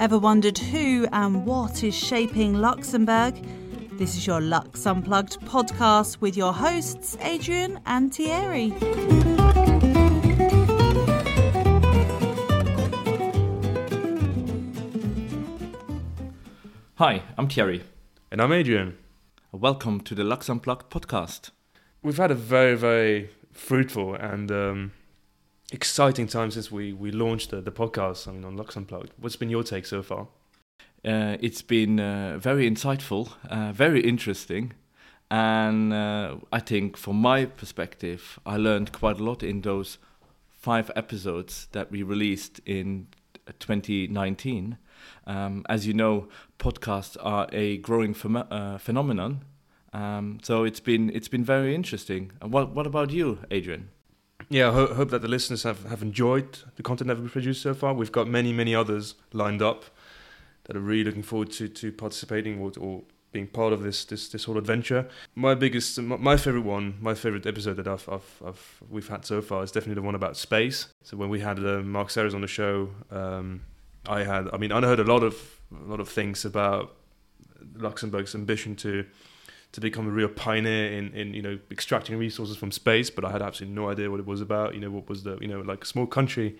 Ever wondered who and what is shaping Luxembourg? This is your Lux Unplugged podcast with your hosts, Adrian and Thierry. Hi, I'm Thierry. And I'm Adrian. Welcome to the Lux Unplugged podcast. We've had a very, very fruitful and um, exciting time since we, we launched the, the podcast I mean, on Lux Unplugged. What's been your take so far? Uh, it's been uh, very insightful, uh, very interesting, and uh, I think from my perspective, I learned quite a lot in those five episodes that we released in 2019. Um, as you know, podcasts are a growing phem- uh, phenomenon, um, so it's been it's been very interesting. What what about you, Adrian? Yeah, I ho- hope that the listeners have, have enjoyed the content that we've produced so far. We've got many, many others lined up that are really looking forward to, to participating or, or being part of this, this this whole adventure. My biggest, my favorite one, my favorite episode that I've, I've, I've we've had so far is definitely the one about space. So when we had uh, Marc Serres on the show, um, I had, I mean, I heard a lot of a lot of things about Luxembourg's ambition to to become a real pioneer in, in you know extracting resources from space, but I had absolutely no idea what it was about. You know, what was the you know like a small country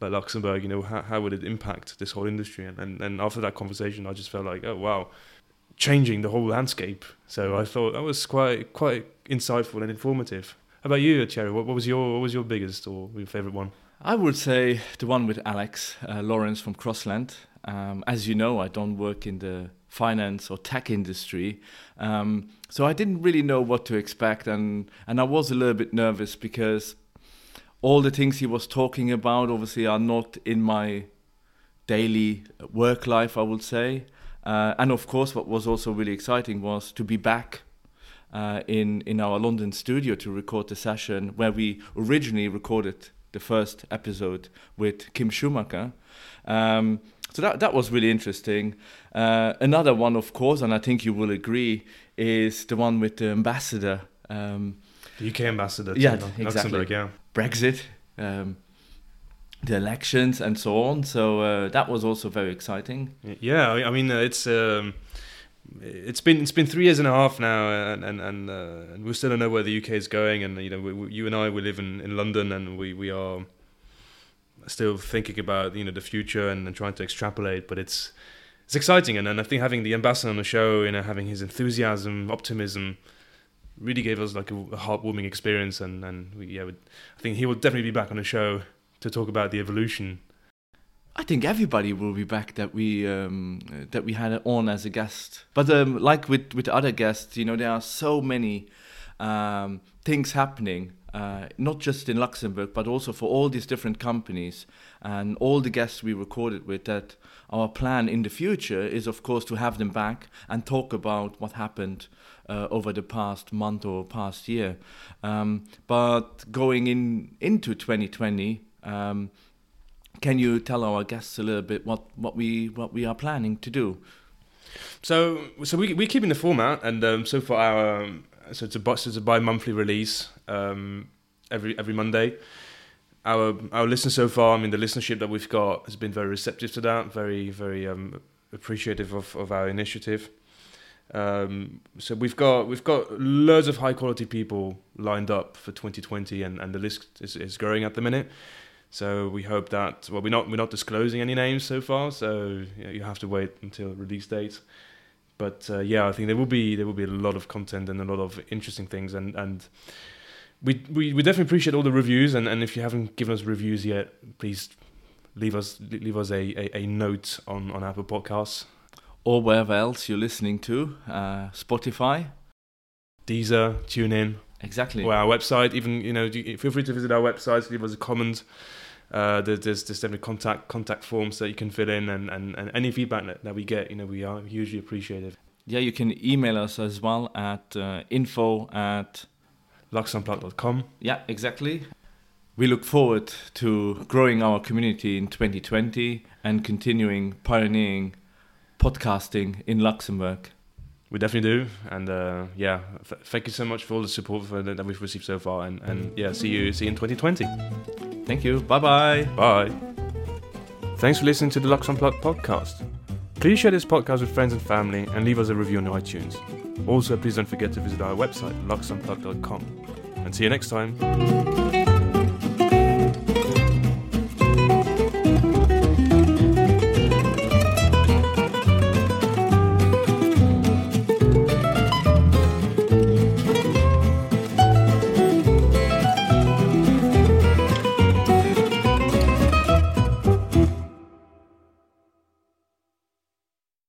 like Luxembourg, you know, how, how would it impact this whole industry? And, and and after that conversation, I just felt like, oh wow, changing the whole landscape. So I thought that was quite quite insightful and informative. How about you, Thierry? What, what was your what was your biggest or your favorite one? I would say the one with Alex uh, Lawrence from Crossland. Um, as you know, I don't work in the finance or tech industry. Um, so I didn't really know what to expect, and and I was a little bit nervous because all the things he was talking about obviously are not in my daily work life, I would say. Uh, and of course, what was also really exciting was to be back uh, in in our London studio to record the session where we originally recorded the first episode with Kim Schumacher. Um, so that that was really interesting. Uh, another one, of course, and I think you will agree, is the one with the ambassador. Um, the UK ambassador. Yeah, to exactly. Luxembourg, yeah. Brexit, um, the elections, and so on. So uh, that was also very exciting. Yeah, I mean, uh, it's. Um, it's been it's been three years and a half now, and and and, uh, and we still don't know where the UK is going. And you know, we, we, you and I we live in, in London, and we, we are still thinking about you know the future and, and trying to extrapolate. But it's it's exciting, and, and I think having the ambassador on the show, you know, having his enthusiasm, optimism, really gave us like a, a heartwarming experience. And and we, yeah, I think he will definitely be back on the show to talk about the evolution I think everybody will be back that we um, that we had on as a guest. But um, like with with other guests, you know, there are so many um, things happening, uh, not just in Luxembourg, but also for all these different companies and all the guests we recorded with. That our plan in the future is, of course, to have them back and talk about what happened uh, over the past month or past year. Um, but going in into 2020. Um, can you tell our guests a little bit what, what we what we are planning to do? So so we we're keeping the format, and um, so for our um, so it's a so it's a bi-monthly release um, every every Monday. Our our listeners so far, I mean, the listenership that we've got has been very receptive to that, very very um, appreciative of, of our initiative. Um, so we've got we've got loads of high quality people lined up for 2020, and, and the list is, is growing at the minute. So we hope that well we're not we're not disclosing any names so far, so you, know, you have to wait until release date. But uh, yeah, I think there will be there will be a lot of content and a lot of interesting things, and and we we, we definitely appreciate all the reviews, and, and if you haven't given us reviews yet, please leave us leave us a, a, a note on, on Apple Podcasts or wherever else you're listening to, uh, Spotify, Deezer, TuneIn. Exactly. Or our website, even you know, feel free to visit our website, leave us a comment. Uh, there's, there's there's definitely contact contact forms that you can fill in, and, and, and any feedback that, that we get, you know, we are hugely appreciative. Yeah, you can email us as well at uh, info at luxunplugged.com. Yeah, exactly. We look forward to growing our community in 2020 and continuing pioneering podcasting in Luxembourg. We definitely do, and uh, yeah, f- thank you so much for all the support for that we've received so far, and, and yeah, see you see you in 2020. Thank you. Bye bye. Bye. Thanks for listening to the Lux Unplugged podcast. Please share this podcast with friends and family and leave us a review on iTunes. Also, please don't forget to visit our website, luxunplugged.com. And see you next time.